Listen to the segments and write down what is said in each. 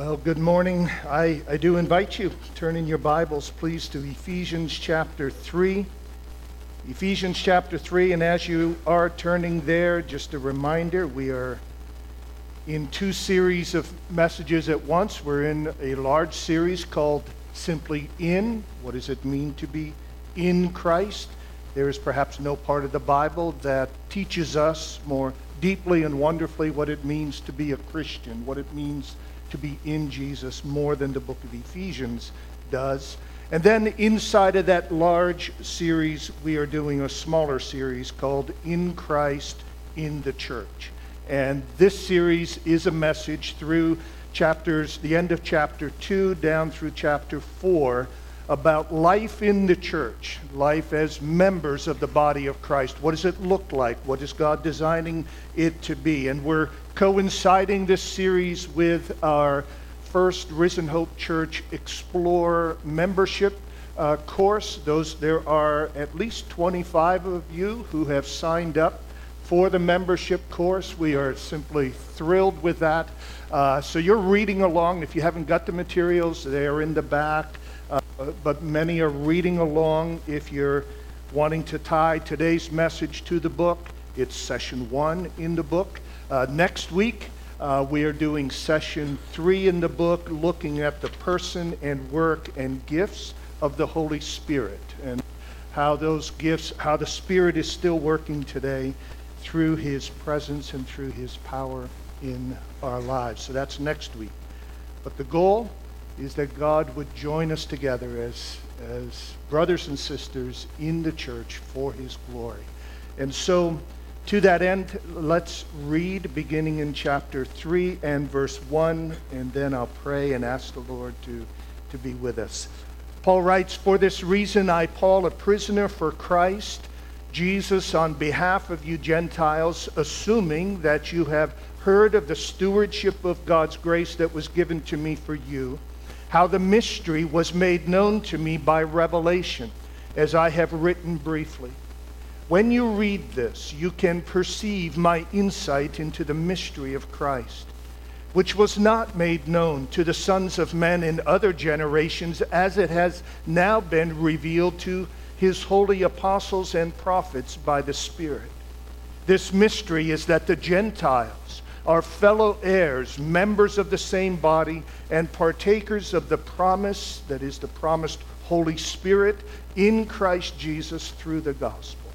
Well, good morning. I, I do invite you, turn in your Bibles, please, to Ephesians chapter 3. Ephesians chapter 3, and as you are turning there, just a reminder we are in two series of messages at once. We're in a large series called Simply In. What does it mean to be in Christ? There is perhaps no part of the Bible that teaches us more deeply and wonderfully what it means to be a Christian, what it means to be in Jesus more than the book of Ephesians does. And then inside of that large series, we are doing a smaller series called In Christ in the Church. And this series is a message through chapters, the end of chapter 2 down through chapter 4 about life in the church, life as members of the body of Christ. What does it look like? What is God designing it to be? And we're coinciding this series with our first Risen Hope Church Explore membership uh, course. Those there are at least 25 of you who have signed up for the membership course. We are simply thrilled with that. Uh, so you're reading along. If you haven't got the materials, they are in the back. Uh, but many are reading along. If you're wanting to tie today's message to the book, it's session one in the book. Uh, next week, uh, we are doing session three in the book, looking at the person and work and gifts of the Holy Spirit and how those gifts, how the Spirit is still working today through His presence and through His power in our lives. So that's next week. But the goal is that God would join us together as, as brothers and sisters in the church for His glory. And so, to that end, let's read beginning in chapter 3 and verse 1, and then I'll pray and ask the Lord to, to be with us. Paul writes, For this reason, I, Paul, a prisoner for Christ Jesus, on behalf of you Gentiles, assuming that you have heard of the stewardship of God's grace that was given to me for you, how the mystery was made known to me by revelation, as I have written briefly. When you read this, you can perceive my insight into the mystery of Christ, which was not made known to the sons of men in other generations, as it has now been revealed to his holy apostles and prophets by the Spirit. This mystery is that the Gentiles are fellow heirs, members of the same body, and partakers of the promise that is the promised Holy Spirit in Christ Jesus through the gospel.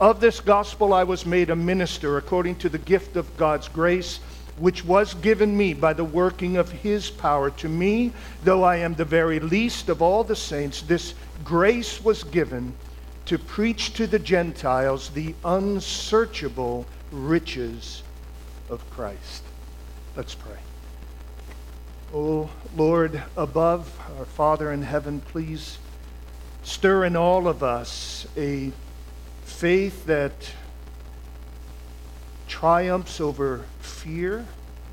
Of this gospel I was made a minister according to the gift of God's grace, which was given me by the working of his power. To me, though I am the very least of all the saints, this grace was given to preach to the Gentiles the unsearchable riches of Christ. Let's pray. Oh Lord, above our Father in heaven, please stir in all of us a faith that triumphs over fear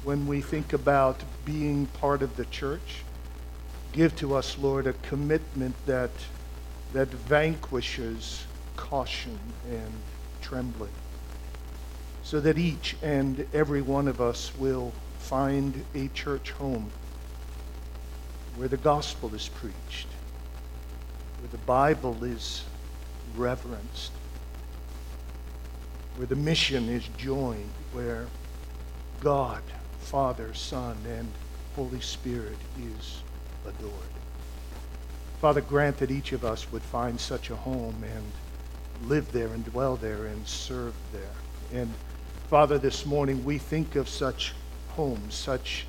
when we think about being part of the church. Give to us, Lord, a commitment that, that vanquishes caution and trembling, so that each and every one of us will find a church home where the gospel is preached, where the Bible is reverenced, where the mission is joined, where God, Father, Son, and Holy Spirit is adored. Father, grant that each of us would find such a home and live there and dwell there and serve there. And Father, this morning we think of such homes, such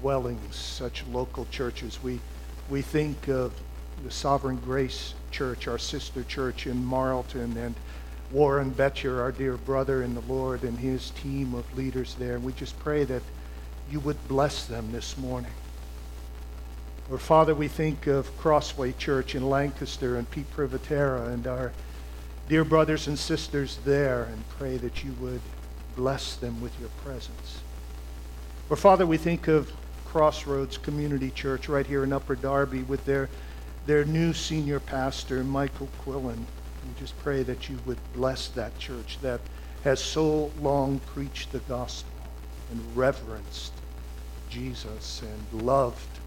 dwellings, such local churches. We, we think of the Sovereign Grace Church, our sister church in Marlton, and Warren Betcher, our dear brother in the Lord, and his team of leaders there. And we just pray that you would bless them this morning. Or Father, we think of Crossway Church in Lancaster and Pete Privatera and our dear brothers and sisters there and pray that you would bless them with your presence. Or Father, we think of Crossroads Community Church right here in Upper Darby with their, their new senior pastor, Michael Quillen. We just pray that you would bless that church that has so long preached the gospel and reverenced Jesus and loved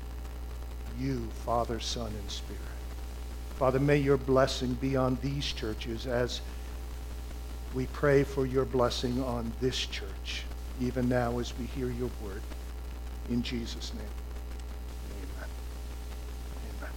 you, Father, Son, and Spirit. Father, may your blessing be on these churches as we pray for your blessing on this church, even now as we hear your word. In Jesus' name. Amen. Amen.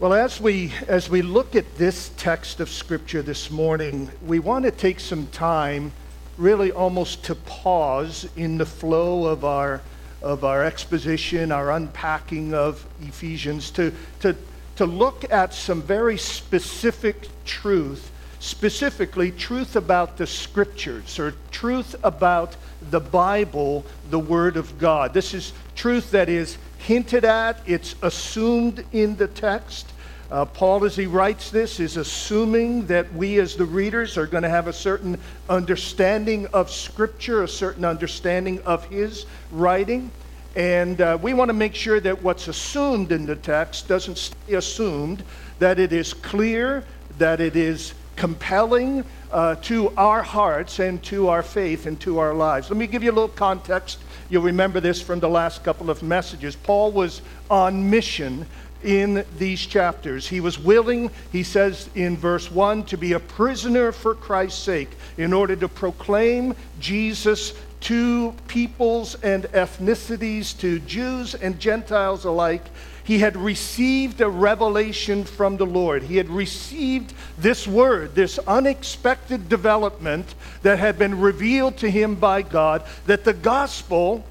Well, as we, as we look at this text of Scripture this morning, we want to take some time, really almost to pause in the flow of our, of our exposition, our unpacking of Ephesians, to, to, to look at some very specific truth specifically truth about the scriptures or truth about the Bible, the Word of God. This is truth that is hinted at, it's assumed in the text. Uh, Paul, as he writes this, is assuming that we as the readers are going to have a certain understanding of Scripture, a certain understanding of his writing. And uh, we want to make sure that what's assumed in the text doesn't stay assumed, that it is clear, that it is compelling uh, to our hearts and to our faith and to our lives. Let me give you a little context. You'll remember this from the last couple of messages. Paul was on mission in these chapters. He was willing, he says in verse 1, to be a prisoner for Christ's sake in order to proclaim Jesus to peoples and ethnicities, to Jews and Gentiles alike he had received a revelation from the Lord. He had received this word, this unexpected development that had been revealed to him by God, that the gospel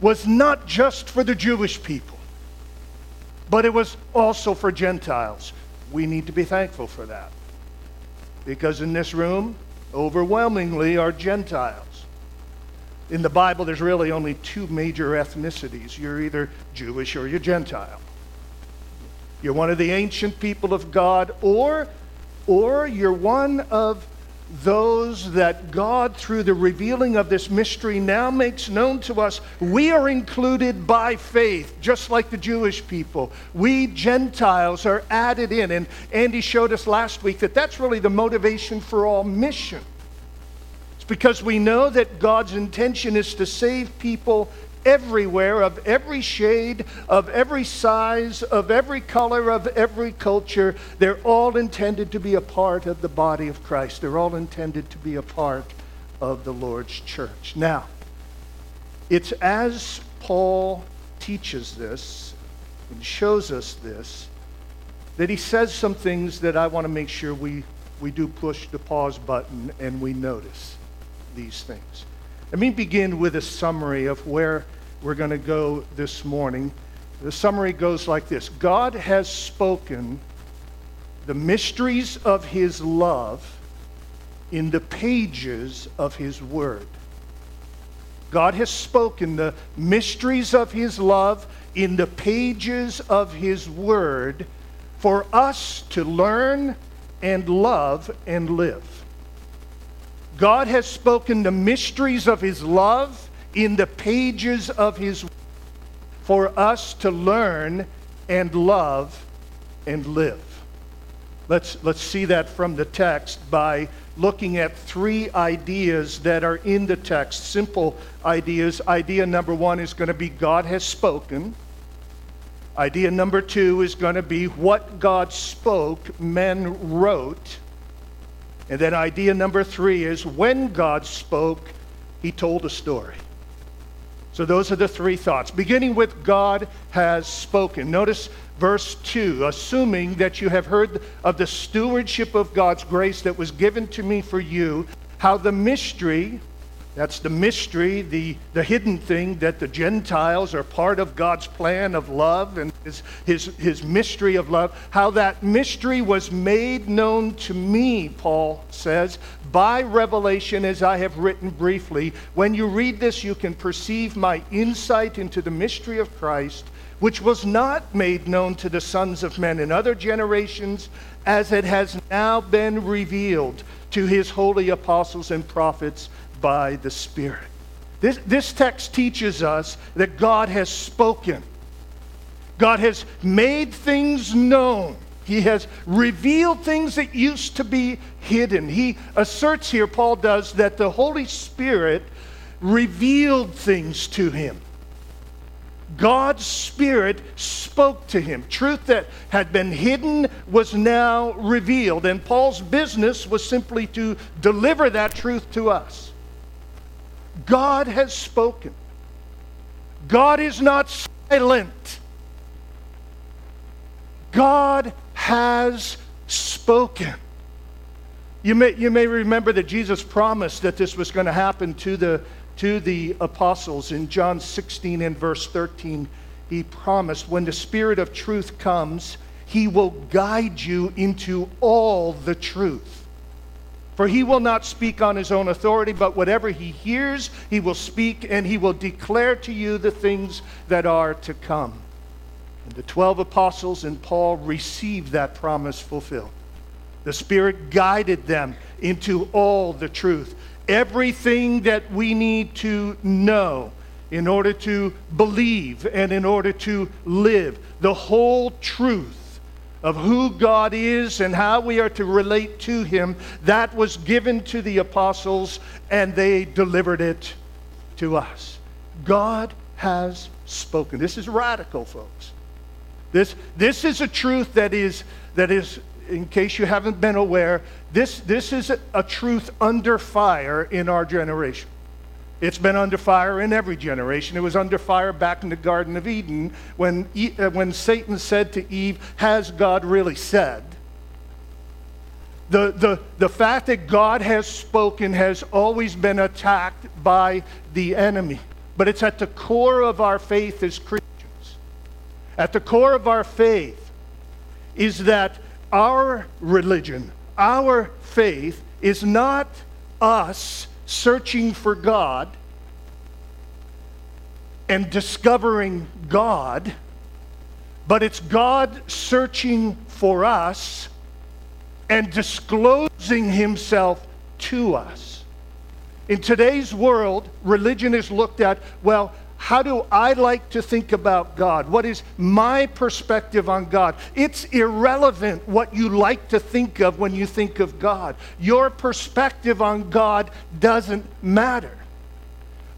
was not just for the Jewish people, but it was also for Gentiles. We need to be thankful for that. Because in this room, overwhelmingly are Gentiles. In the Bible, there's really only two major ethnicities you're either Jewish or you're Gentile. You're one of the ancient people of God, or, or you're one of those that God, through the revealing of this mystery, now makes known to us. We are included by faith, just like the Jewish people. We Gentiles are added in. And Andy showed us last week that that's really the motivation for all mission. Because we know that God's intention is to save people everywhere, of every shade, of every size, of every color, of every culture. They're all intended to be a part of the body of Christ. They're all intended to be a part of the Lord's church. Now, it's as Paul teaches this and shows us this that he says some things that I want to make sure we, we do push the pause button and we notice these things. Let me begin with a summary of where we're going to go this morning. The summary goes like this God has spoken the mysteries of his love in the pages of his word. God has spoken the mysteries of his love in the pages of his word for us to learn and love and live. God has spoken the mysteries of his love in the pages of his for us to learn and love and live. Let's, let's see that from the text by looking at three ideas that are in the text, simple ideas. Idea number one is going to be God has spoken. Idea number two is going to be what God spoke, men wrote. And then idea number three is when God spoke, he told a story. So those are the three thoughts. Beginning with God has spoken. Notice verse 2 assuming that you have heard of the stewardship of God's grace that was given to me for you, how the mystery that's the mystery, the, the hidden thing that the Gentiles are part of God's plan of love and his, his, his mystery of love. How that mystery was made known to me, Paul says, by revelation, as I have written briefly. When you read this, you can perceive my insight into the mystery of Christ, which was not made known to the sons of men in other generations, as it has now been revealed to his holy apostles and prophets by the Spirit. This, this text teaches us that God has spoken. God has made things known. He has revealed things that used to be hidden. He asserts here, Paul does, that the Holy Spirit revealed things to him. God's Spirit spoke to him. Truth that had been hidden was now revealed, and Paul's business was simply to deliver that truth to us. God has spoken. God is not silent. God has spoken. You may, you may remember that Jesus promised that this was going to happen to the, to the apostles in John 16 and verse 13. He promised, when the Spirit of truth comes, he will guide you into all the truth. For he will not speak on his own authority, but whatever he hears, he will speak, and he will declare to you the things that are to come. And the 12 apostles and Paul received that promise fulfilled. The Spirit guided them into all the truth. Everything that we need to know in order to believe and in order to live. The whole truth of who God is and how we are to relate to Him, that was given to the apostles and they delivered it to us. God has spoken. This is radical, folks. This, this is a truth that is, that is, in case you haven't been aware, this, this is a, a truth under fire in our generation. It's been under fire in every generation. It was under fire back in the Garden of Eden when, uh, when Satan said to Eve, Has God really said? The, the, the fact that God has spoken has always been attacked by the enemy, but it's at the core of our faith as Christians. At the core of our faith is that our religion, our faith, is not us searching for God and discovering God, but it's God searching for us and disclosing himself to us. In today's world, religion is looked at, well, how do I like to think about God? What is my perspective on God? It's irrelevant what you like to think of when you think of God. Your perspective on God doesn't matter.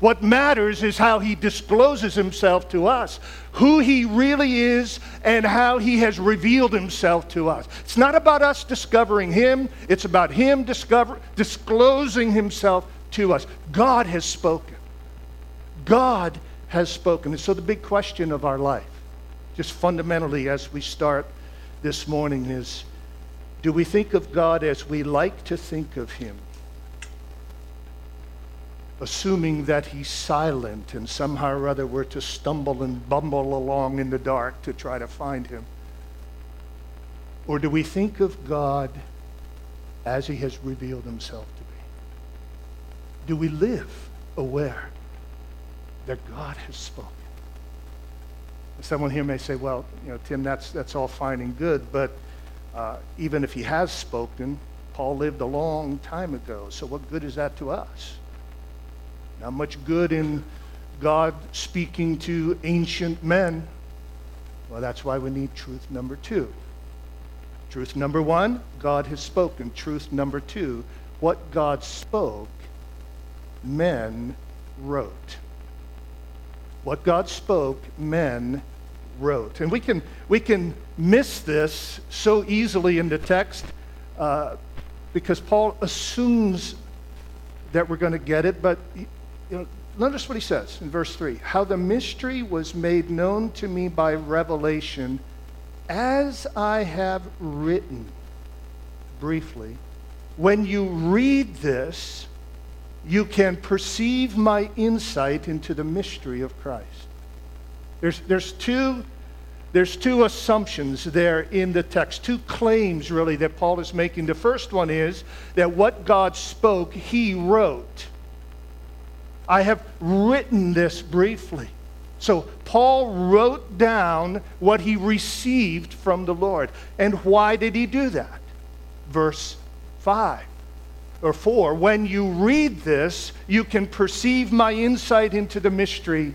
What matters is how he discloses himself to us, who he really is, and how he has revealed himself to us. It's not about us discovering him, it's about him discover, disclosing himself to us. God has spoken. God has spoken. And so the big question of our life, just fundamentally as we start this morning, is do we think of God as we like to think of him? Assuming that he's silent and somehow or other we're to stumble and bumble along in the dark to try to find him? Or do we think of God as he has revealed himself to be? Do we live aware that God has spoken. Someone here may say, well, you know, Tim, that's, that's all fine and good, but uh, even if he has spoken, Paul lived a long time ago, so what good is that to us? Not much good in God speaking to ancient men. Well, that's why we need truth number two. Truth number one, God has spoken. Truth number two, what God spoke, men wrote. What God spoke, men wrote. And we can, we can miss this so easily in the text uh, because Paul assumes that we're going to get it. But you know, notice what he says in verse 3 How the mystery was made known to me by revelation, as I have written briefly. When you read this, you can perceive my insight into the mystery of Christ. There's, there's, two, there's two assumptions there in the text, two claims really that Paul is making. The first one is that what God spoke, he wrote. I have written this briefly. So Paul wrote down what he received from the Lord. And why did he do that? Verse 5 or 4, when you read this, you can perceive my insight into the mystery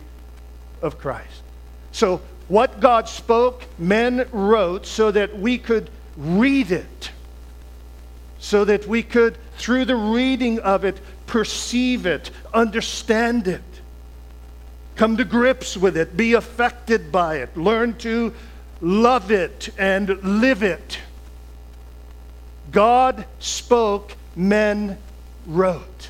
of Christ. So, what God spoke, men wrote so that we could read it, so that we could, through the reading of it, perceive it, understand it. come to grips with it, be affected by it, learn to love it and live it. God spoke, men wrote.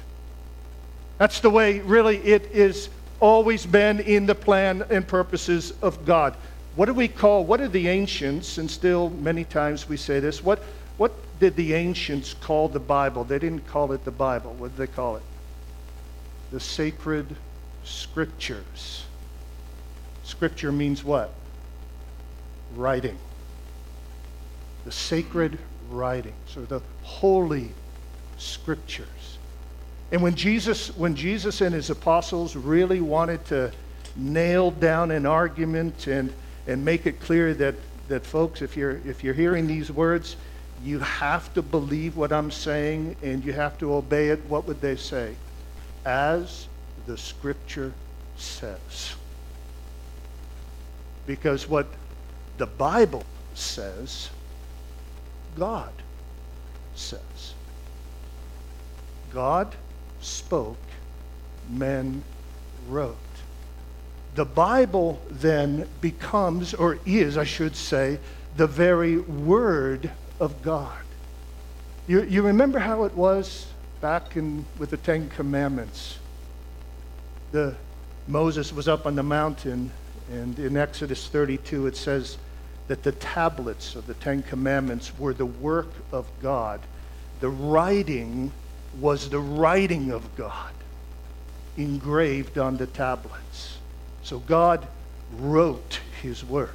That's the way, really, it is always been in the plan and purposes of God. What do we call, what are the ancients, and still many times we say this, what, what did the ancients call the Bible? They didn't call it the Bible. What did they call it? The sacred scriptures. Scripture means what? Writing. The sacred writings, or the holy scriptures. And when Jesus, when Jesus and his apostles really wanted to nail down an argument and, and make it clear that, that folks, if you're, if you're hearing these words, you have to believe what I'm saying and you have to obey it, what would they say? As the scripture says. Because what the Bible says, God says. God spoke, men wrote. The Bible then becomes, or is, I should say, the very Word of God. You, you remember how it was back in, with the Ten Commandments? The, Moses was up on the mountain, and in Exodus 32 it says that the tablets of the Ten Commandments were the work of God. The writing was the writing of God engraved on the tablets. So God wrote his word.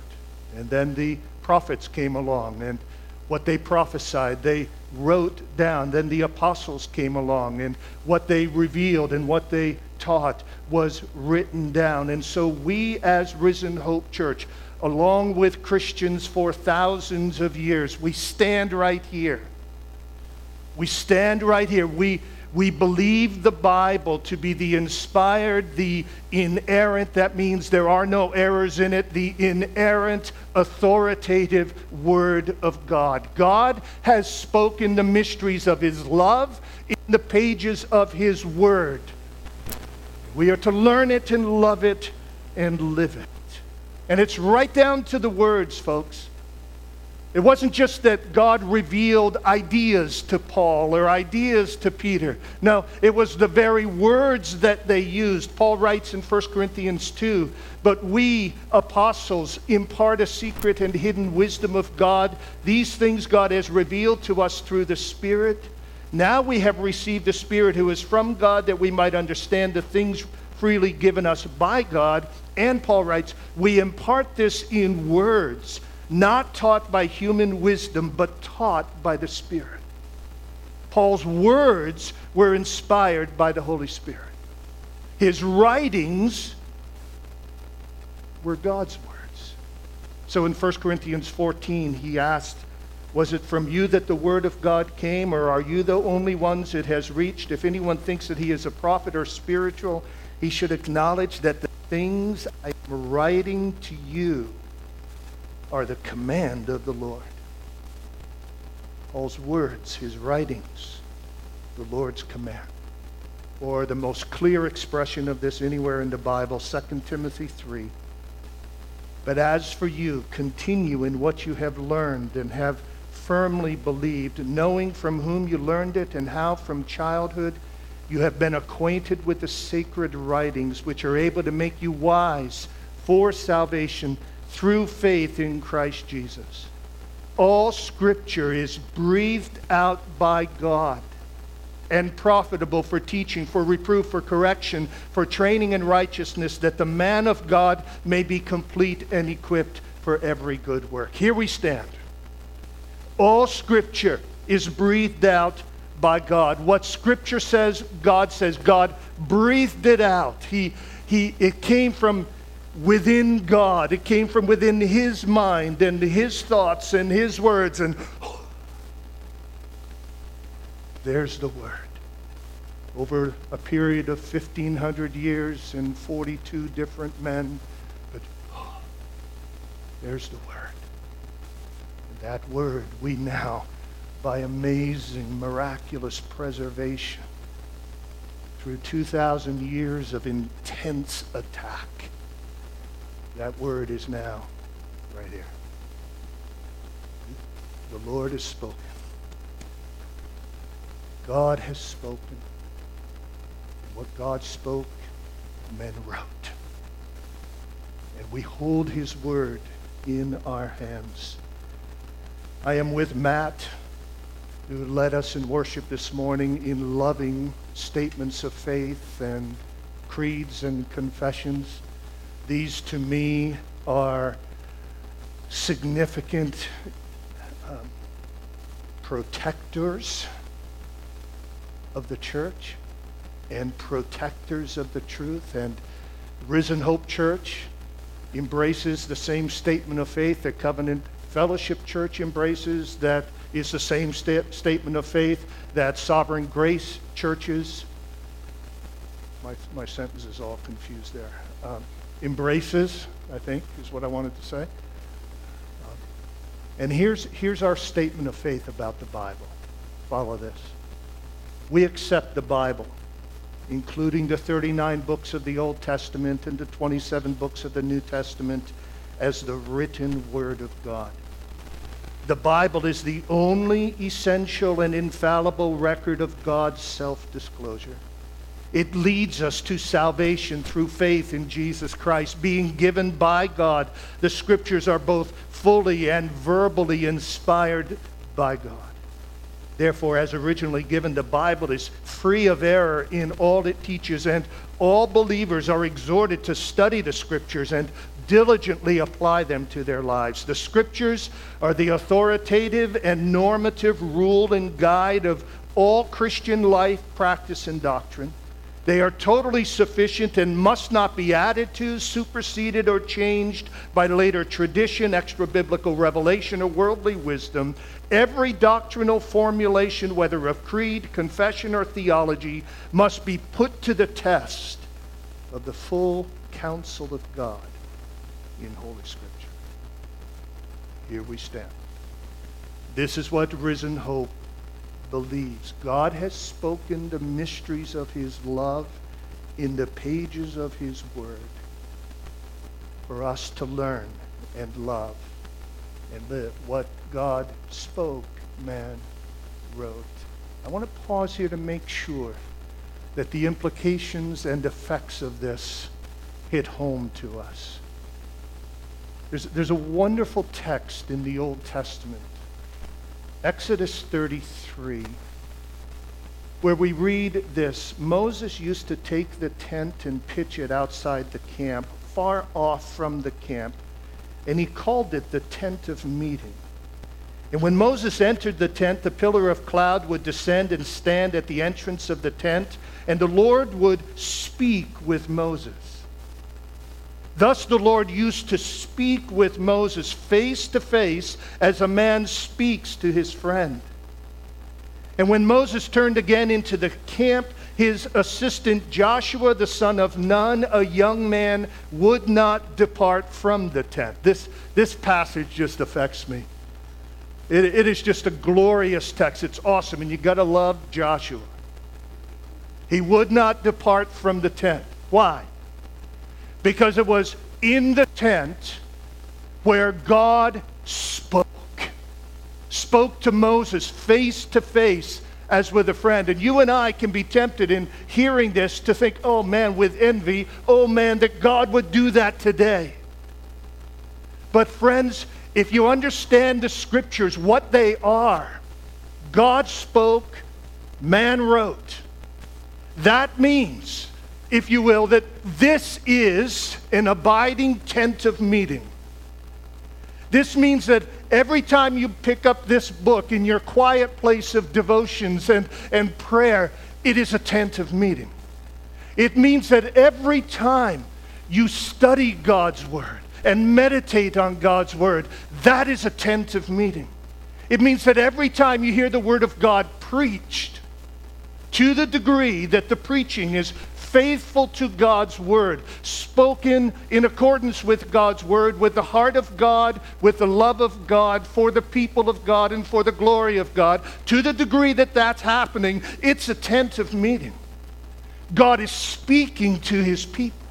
And then the prophets came along and what they prophesied, they wrote down. Then the apostles came along and what they revealed and what they taught was written down. And so we, as Risen Hope Church, along with Christians for thousands of years, we stand right here we stand right here. We, we believe the Bible to be the inspired, the inerrant, that means there are no errors in it, the inerrant, authoritative Word of God. God has spoken the mysteries of His love in the pages of His Word. We are to learn it and love it and live it. And it's right down to the words, folks. It wasn't just that God revealed ideas to Paul or ideas to Peter. No, it was the very words that they used. Paul writes in 1 Corinthians 2 But we, apostles, impart a secret and hidden wisdom of God. These things God has revealed to us through the Spirit. Now we have received the Spirit who is from God that we might understand the things freely given us by God. And Paul writes, We impart this in words not taught by human wisdom, but taught by the Spirit. Paul's words were inspired by the Holy Spirit. His writings were God's words. So in 1 Corinthians 14, he asked, Was it from you that the word of God came, or are you the only ones it has reached? If anyone thinks that he is a prophet or spiritual, he should acknowledge that the things I am writing to you are the command of the Lord. Paul's words, his writings, the Lord's command. Or the most clear expression of this anywhere in the Bible, 2 Timothy 3. But as for you, continue in what you have learned and have firmly believed, knowing from whom you learned it and how from childhood you have been acquainted with the sacred writings, which are able to make you wise for salvation through faith in Christ Jesus. All scripture is breathed out by God and profitable for teaching, for reproof, for correction, for training in righteousness, that the man of God may be complete and equipped for every good work. Here we stand. All scripture is breathed out by God. What scripture says, God says. God breathed it out. He, he, it came from within God. It came from within His mind and His thoughts and His words. And there's the Word. Over a period of 1,500 years and 42 different men. But there's the Word. And that Word we now, by amazing, miraculous preservation, through 2,000 years of intense attack, That word is now right here. The Lord has spoken. God has spoken. What God spoke, men wrote. And we hold his word in our hands. I am with Matt, who led us in worship this morning in loving statements of faith and creeds and confessions. These to me are significant um, protectors of the church and protectors of the truth. And Risen Hope Church embraces the same statement of faith that Covenant Fellowship Church embraces, that is the same sta- statement of faith that Sovereign Grace churches, my, my sentence is all confused there, um, embraces, I think, is what I wanted to say. Um, and here's, here's our statement of faith about the Bible. Follow this. We accept the Bible, including the 39 books of the Old Testament and the 27 books of the New Testament, as the written Word of God. The Bible is the only essential and infallible record of God's self disclosure. It leads us to salvation through faith in Jesus Christ, being given by God. The scriptures are both fully and verbally inspired by God. Therefore, as originally given, the Bible is free of error in all it teaches, and all believers are exhorted to study the Scriptures and diligently apply them to their lives. The Scriptures are the authoritative and normative rule and guide of all Christian life, practice, and doctrine. They are totally sufficient and must not be added to, superseded, or changed by later tradition, extra biblical revelation, or worldly wisdom. Every doctrinal formulation, whether of creed, confession, or theology, must be put to the test of the full counsel of God in Holy Scripture. Here we stand. This is what risen hope believes. God has spoken the mysteries of his love in the pages of his word for us to learn and love and live. What God spoke, man wrote. I want to pause here to make sure that the implications and effects of this hit home to us. There's, there's a wonderful text in the Old Testament Exodus 33, where we read this Moses used to take the tent and pitch it outside the camp, far off from the camp, and he called it the tent of meeting. And when Moses entered the tent, the pillar of cloud would descend and stand at the entrance of the tent, and the Lord would speak with Moses. Thus the Lord used to speak with Moses face to face as a man speaks to his friend. And when Moses turned again into the camp, his assistant Joshua, the son of Nun, a young man, would not depart from the tent. This, this passage just affects me. It, it is just a glorious text. It's awesome, and you got to love Joshua. He would not depart from the tent. Why? Because it was in the tent where God spoke. Spoke to Moses face to face as with a friend. And you and I can be tempted in hearing this to think, oh man, with envy, oh man, that God would do that today. But friends, if you understand the scriptures, what they are, God spoke, man wrote. That means if you will, that this is an abiding tent of meeting. This means that every time you pick up this book in your quiet place of devotions and, and prayer, it is a tent of meeting. It means that every time you study God's Word and meditate on God's Word, that is a tent of meeting. It means that every time you hear the Word of God preached, to the degree that the preaching is faithful to God's word, spoken in accordance with God's word, with the heart of God, with the love of God, for the people of God, and for the glory of God, to the degree that that's happening, it's a tent of meeting. God is speaking to his people.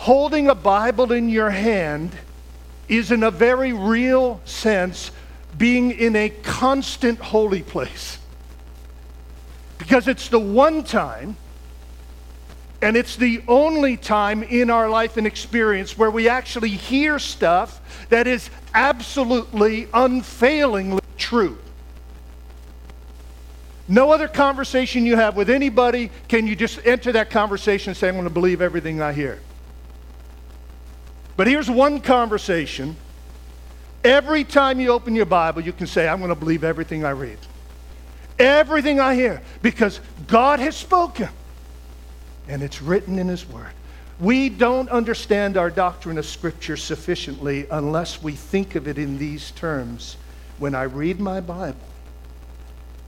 holding a Bible in your hand is, in a very real sense, being in a constant holy place. Because it's the one time, and it's the only time in our life and experience where we actually hear stuff that is absolutely unfailingly true. No other conversation you have with anybody can you just enter that conversation and say, I'm going to believe everything I hear. But here's one conversation. Every time you open your Bible, you can say, I'm going to believe everything I read. Everything I hear. Because God has spoken. And it's written in His Word. We don't understand our doctrine of Scripture sufficiently unless we think of it in these terms. When I read my Bible,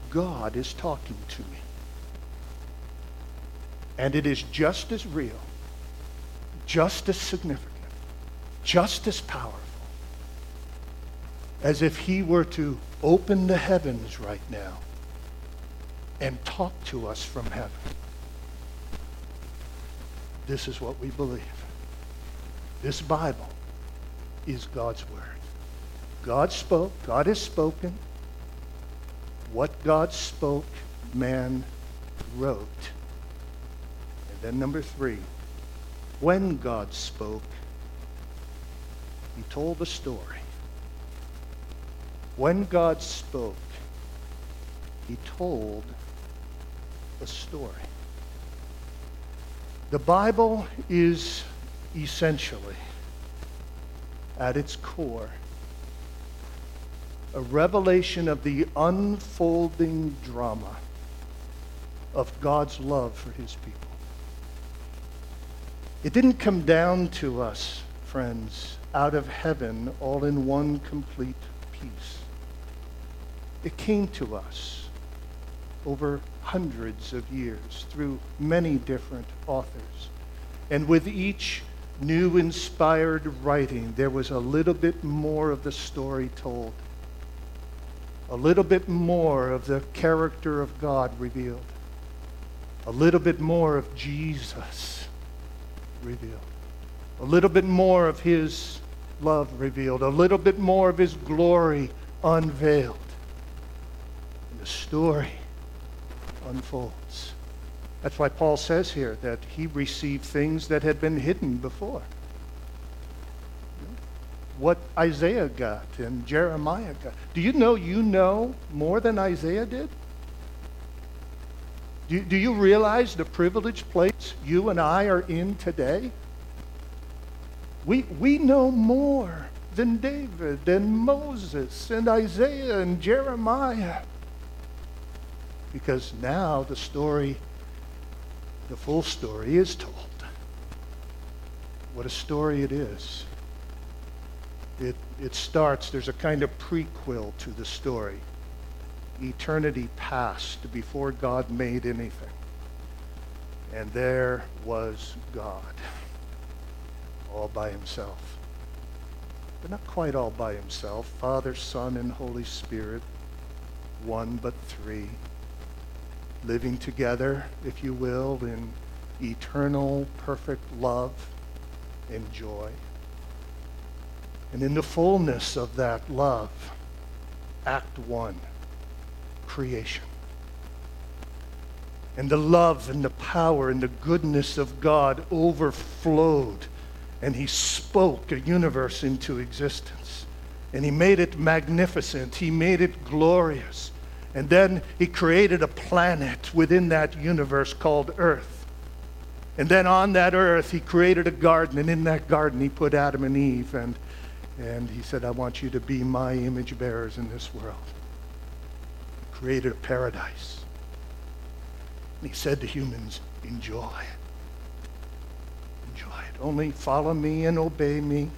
God is talking to me. And it is just as real, just as significant, just as powerful as if he were to open the heavens right now and talk to us from heaven. This is what we believe. This Bible is God's Word. God spoke, God has spoken, what God spoke, man wrote. And then number three, when God spoke, he told a story. When God spoke, he told a story. The Bible is essentially, at its core, a revelation of the unfolding drama of God's love for his people. It didn't come down to us, friends, out of heaven all in one complete piece. It came to us over hundreds of years through many different authors. And with each new inspired writing, there was a little bit more of the story told a little bit more of the character of God revealed, a little bit more of Jesus revealed, a little bit more of his love revealed, a little bit more of his glory unveiled. The story unfolds. That's why Paul says here that he received things that had been hidden before what Isaiah got and Jeremiah got. Do you know you know more than Isaiah did? Do, do you realize the privileged place you and I are in today? We, we know more than David and Moses and Isaiah and Jeremiah. Because now the story, the full story is told. What a story it is it, it starts, there's a kind of prequel to the story. Eternity past before God made anything. And there was God, all by himself. But not quite all by himself. Father, Son, and Holy Spirit, one but three, living together, if you will, in eternal, perfect love and joy. And in the fullness of that love, Act 1, creation. And the love and the power and the goodness of God overflowed. And he spoke a universe into existence. And he made it magnificent. He made it glorious. And then he created a planet within that universe called Earth. And then on that earth, he created a garden. And in that garden, he put Adam and Eve. And and he said, I want you to be my image bearers in this world. He created a paradise. And he said to humans, enjoy it. Enjoy it. Only follow me and obey me,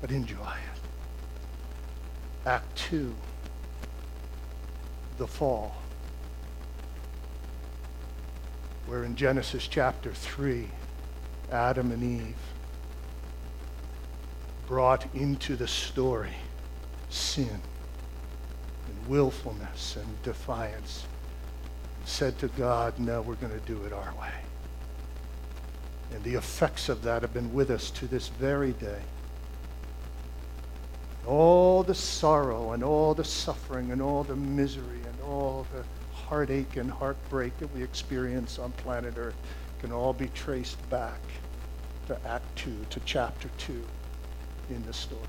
but enjoy it. Act two, the fall. Where in Genesis chapter 3, Adam and Eve brought into the story sin and willfulness and defiance. and Said to God, no, we're going to do it our way. And the effects of that have been with us to this very day. All the sorrow and all the suffering and all the misery all the heartache and heartbreak that we experience on planet Earth can all be traced back to Act 2, to chapter 2 in the story.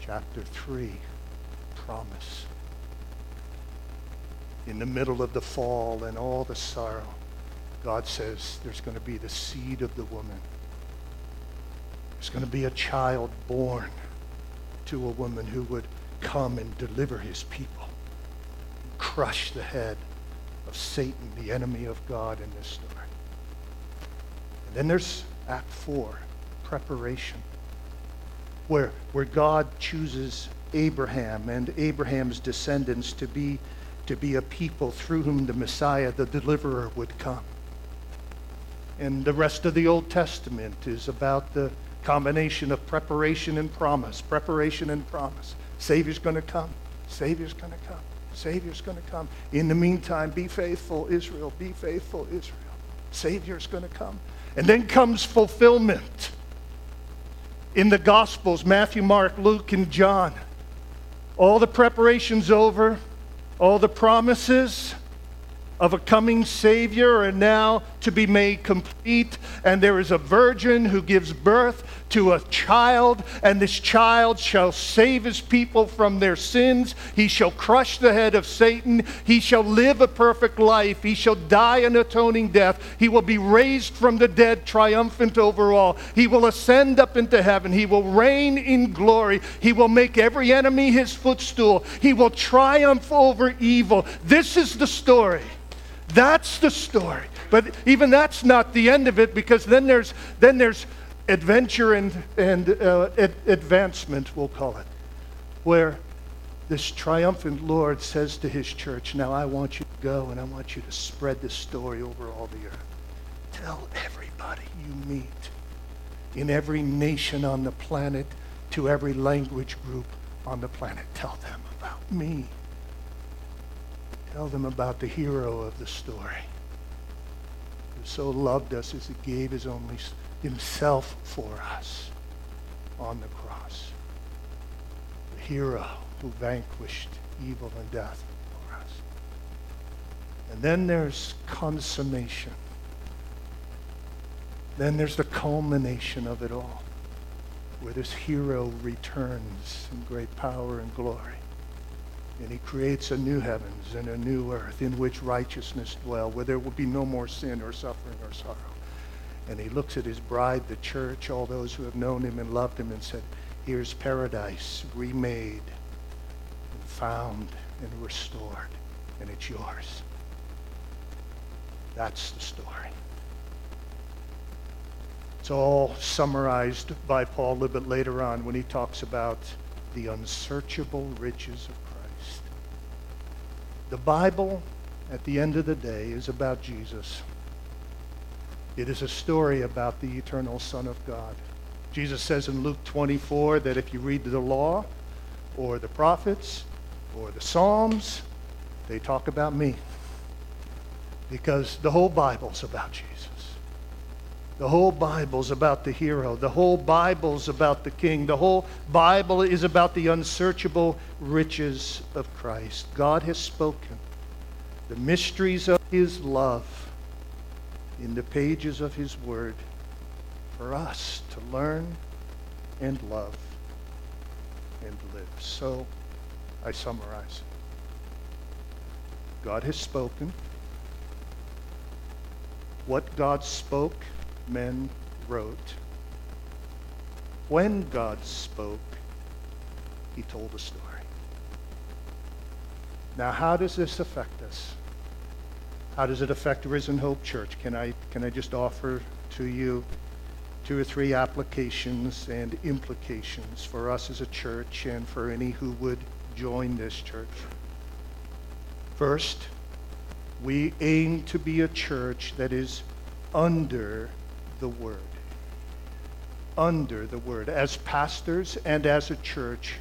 Chapter 3, promise. In the middle of the fall and all the sorrow, God says there's going to be the seed of the woman. There's going to be a child born to a woman who would come and deliver his people, crush the head of Satan, the enemy of God in this story. And then there's Act 4, preparation, where, where God chooses Abraham and Abraham's descendants to be, to be a people through whom the Messiah, the deliverer, would come. And the rest of the Old Testament is about the combination of preparation and promise, preparation and promise. Savior's going to come. Savior's going to come. Savior's going to come. In the meantime, be faithful, Israel. Be faithful, Israel. Savior's going to come. And then comes fulfillment. In the Gospels, Matthew, Mark, Luke, and John, all the preparations over, all the promises of a coming Savior are now to be made complete. And there is a virgin who gives birth to a child, and this child shall save his people from their sins. He shall crush the head of Satan. He shall live a perfect life. He shall die an atoning death. He will be raised from the dead, triumphant over all. He will ascend up into heaven. He will reign in glory. He will make every enemy his footstool. He will triumph over evil. This is the story. That's the story. But even that's not the end of it because then there's, then there's adventure and, and uh, ad- advancement, we'll call it, where this triumphant Lord says to his church, Now I want you to go and I want you to spread this story over all the earth. Tell everybody you meet in every nation on the planet, to every language group on the planet. Tell them about me. Tell them about the hero of the story who so loved us as he gave his only himself for us on the cross. The hero who vanquished evil and death for us. And then there's consummation. Then there's the culmination of it all, where this hero returns in great power and glory. And he creates a new heavens and a new earth in which righteousness dwell, where there will be no more sin or suffering or sorrow. And he looks at his bride, the church, all those who have known him and loved him, and said, Here's paradise remade and found and restored, and it's yours. That's the story. It's all summarized by Paul a little bit later on when he talks about the unsearchable riches of Christ. The Bible, at the end of the day, is about Jesus. It is a story about the eternal Son of God. Jesus says in Luke 24 that if you read the law or the prophets or the Psalms, they talk about me. Because the whole Bible's about Jesus. The whole Bible's about the hero. The whole Bible's about the king. The whole Bible is about the unsearchable riches of Christ. God has spoken the mysteries of his love in the pages of his word for us to learn and love and live. So I summarize. God has spoken. What God spoke, men wrote. When God spoke, he told a story. Now, how does this affect us? How does it affect Risen Hope Church? Can I, can I just offer to you two or three applications and implications for us as a church and for any who would join this church? First, we aim to be a church that is under the Word. Under the Word. As pastors and as a church,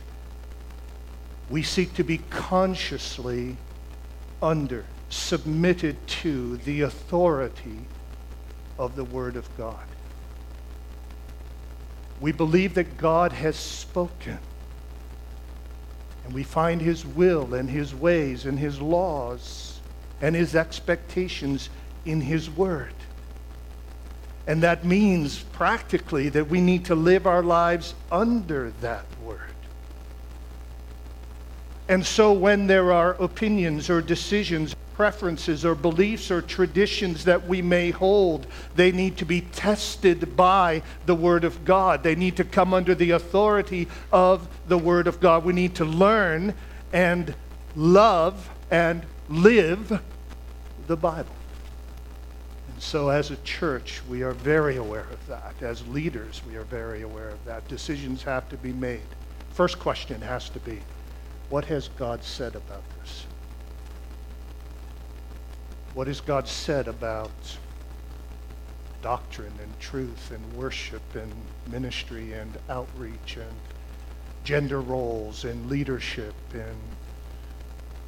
we seek to be consciously under submitted to the authority of the Word of God. We believe that God has spoken. And we find his will and his ways and his laws and his expectations in his word. And that means practically that we need to live our lives under that word. And so when there are opinions or decisions, preferences or beliefs or traditions that we may hold, they need to be tested by the Word of God. They need to come under the authority of the Word of God. We need to learn and love and live the Bible. And so, as a church, we are very aware of that. As leaders, we are very aware of that. Decisions have to be made. First question has to be what has God said about this? What has God said about doctrine and truth and worship and ministry and outreach and gender roles and leadership and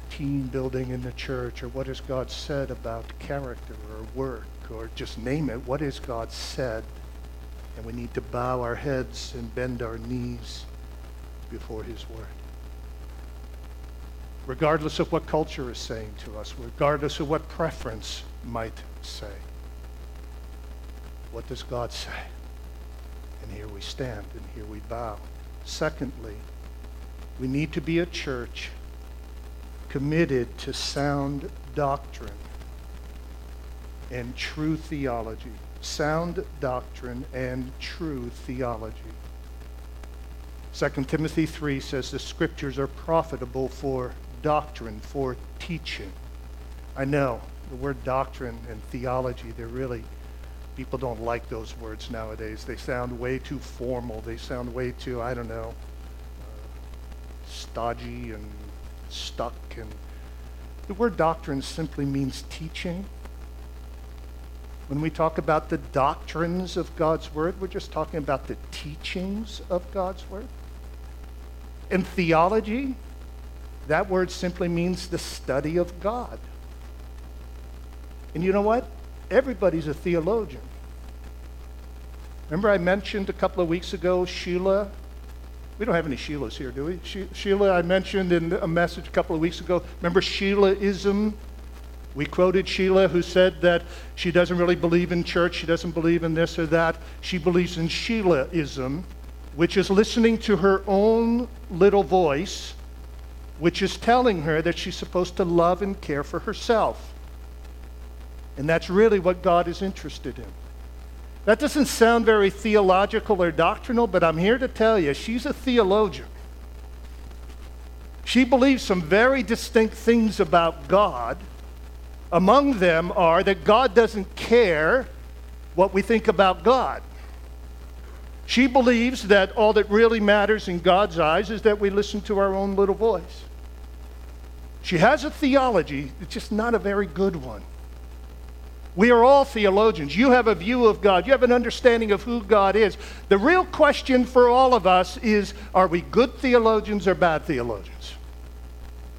team building in the church? Or what has God said about character or work or just name it? What has God said? And we need to bow our heads and bend our knees before his word regardless of what culture is saying to us, regardless of what preference might say. What does God say? And here we stand and here we bow. Secondly, we need to be a church committed to sound doctrine and true theology. Sound doctrine and true theology. 2 Timothy 3 says the scriptures are profitable for doctrine, for teaching. I know the word doctrine and theology, they're really, people don't like those words nowadays. They sound way too formal. They sound way too, I don't know, uh, stodgy and stuck. And the word doctrine simply means teaching. When we talk about the doctrines of God's word, we're just talking about the teachings of God's word. And theology, that word simply means the study of God. And you know what? Everybody's a theologian. Remember, I mentioned a couple of weeks ago Sheila. We don't have any Sheilas here, do we? She, Sheila, I mentioned in a message a couple of weeks ago. Remember Sheilaism? We quoted Sheila, who said that she doesn't really believe in church, she doesn't believe in this or that. She believes in Sheilaism, which is listening to her own little voice which is telling her that she's supposed to love and care for herself. And that's really what God is interested in. That doesn't sound very theological or doctrinal, but I'm here to tell you she's a theologian. She believes some very distinct things about God. Among them are that God doesn't care what we think about God. She believes that all that really matters in God's eyes is that we listen to our own little voice. She has a theology, it's just not a very good one. We are all theologians. You have a view of God. You have an understanding of who God is. The real question for all of us is are we good theologians or bad theologians?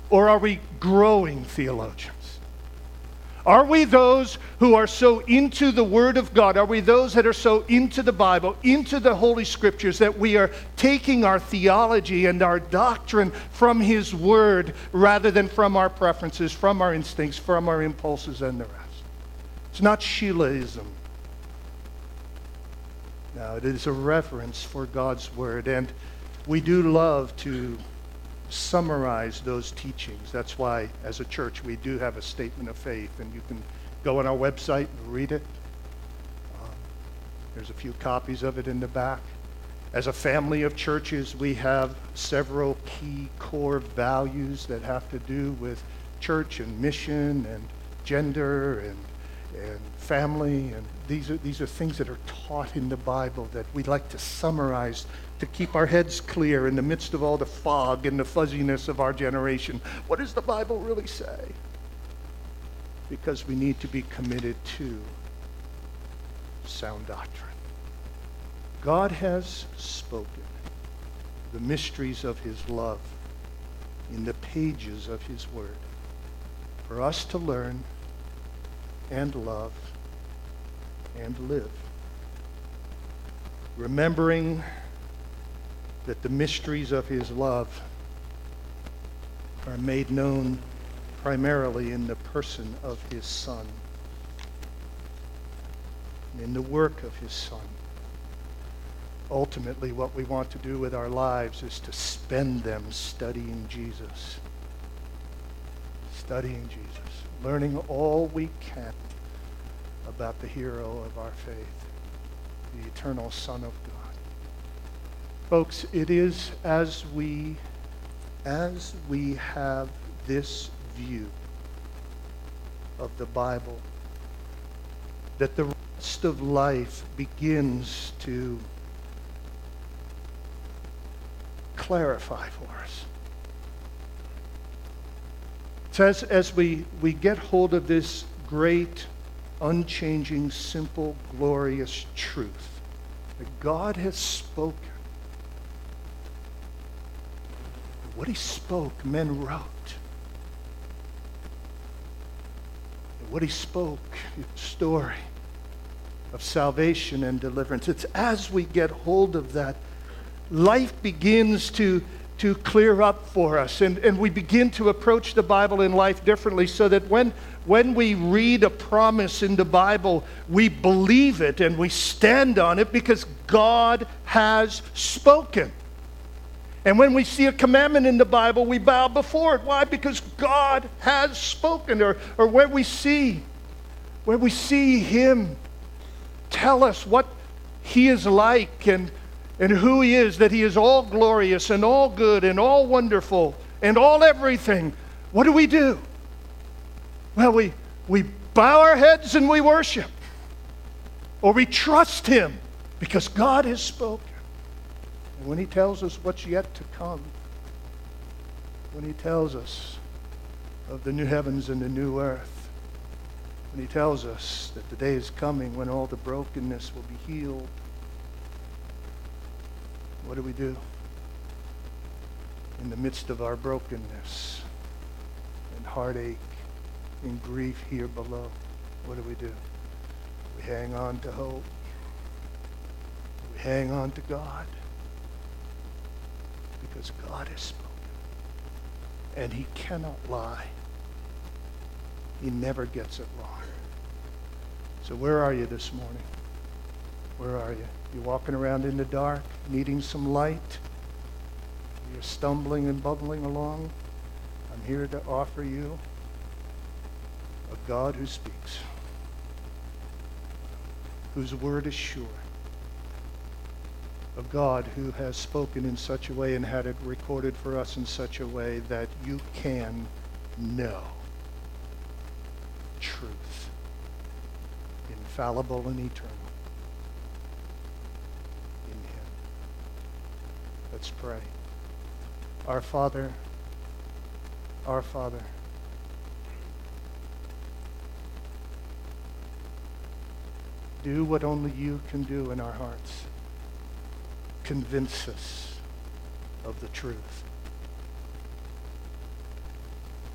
Or are we growing theologians? Are we those who are so into the Word of God? Are we those that are so into the Bible, into the Holy Scriptures, that we are taking our theology and our doctrine from His Word rather than from our preferences, from our instincts, from our impulses, and the rest? It's not Sheilaism. Now, it is a reverence for God's Word, and we do love to summarize those teachings. That's why, as a church, we do have a statement of faith, and you can go on our website and read it. Um, there's a few copies of it in the back. As a family of churches, we have several key core values that have to do with church and mission and gender and, and family. And these are, these are things that are taught in the Bible that we like to summarize to keep our heads clear in the midst of all the fog and the fuzziness of our generation. What does the Bible really say? Because we need to be committed to sound doctrine. God has spoken the mysteries of his love in the pages of his word. for us to learn and love and live. Remembering that the mysteries of his love are made known primarily in the person of his Son, in the work of his Son. Ultimately, what we want to do with our lives is to spend them studying Jesus. Studying Jesus. Learning all we can about the hero of our faith, the eternal Son of God. Folks, it is as we as we have this view of the Bible that the rest of life begins to clarify for us. Says as we, we get hold of this great, unchanging, simple, glorious truth that God has spoken. What he spoke, men wrote. And What he spoke, the story of salvation and deliverance. It's as we get hold of that life begins to, to clear up for us. And, and we begin to approach the Bible in life differently so that when, when we read a promise in the Bible, we believe it and we stand on it because God has spoken. And when we see a commandment in the Bible, we bow before it. Why? Because God has spoken. Or, or where we see, where we see Him tell us what He is like and and who He is, that He is all glorious and all good and all wonderful and all everything, what do we do? Well, we, we bow our heads and we worship. Or we trust Him because God has spoken. When He tells us what's yet to come, when He tells us of the new heavens and the new earth, when He tells us that the day is coming when all the brokenness will be healed, what do we do? In the midst of our brokenness and heartache and grief here below, what do we do? We hang on to hope. We hang on to God because God has spoken. And he cannot lie. He never gets it wrong. So where are you this morning? Where are you? You're walking around in the dark, needing some light? You're stumbling and bubbling along? I'm here to offer you a God who speaks, whose word is sure, a God who has spoken in such a way and had it recorded for us in such a way that you can know truth, infallible and eternal. in Him. Let's pray. Our Father, our Father, do what only you can do in our hearts. Convince us of the truth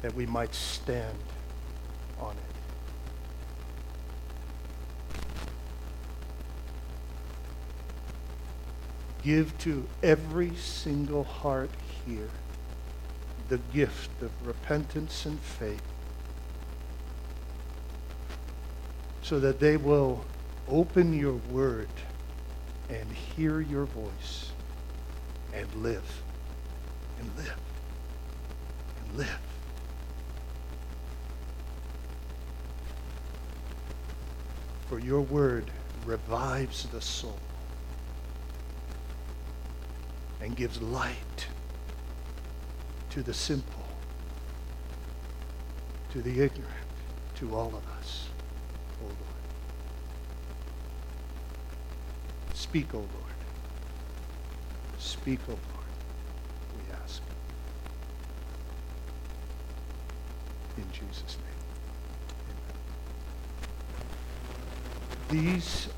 that we might stand on it. give to every single heart here the gift of repentance and faith so that they will open your word and hear your voice and live and live and live. For your word revives the soul and gives light to the simple, to the ignorant, to all of us, O Lord. Speak, O Lord. Speak, O Lord, we ask. In Jesus' name. Amen. These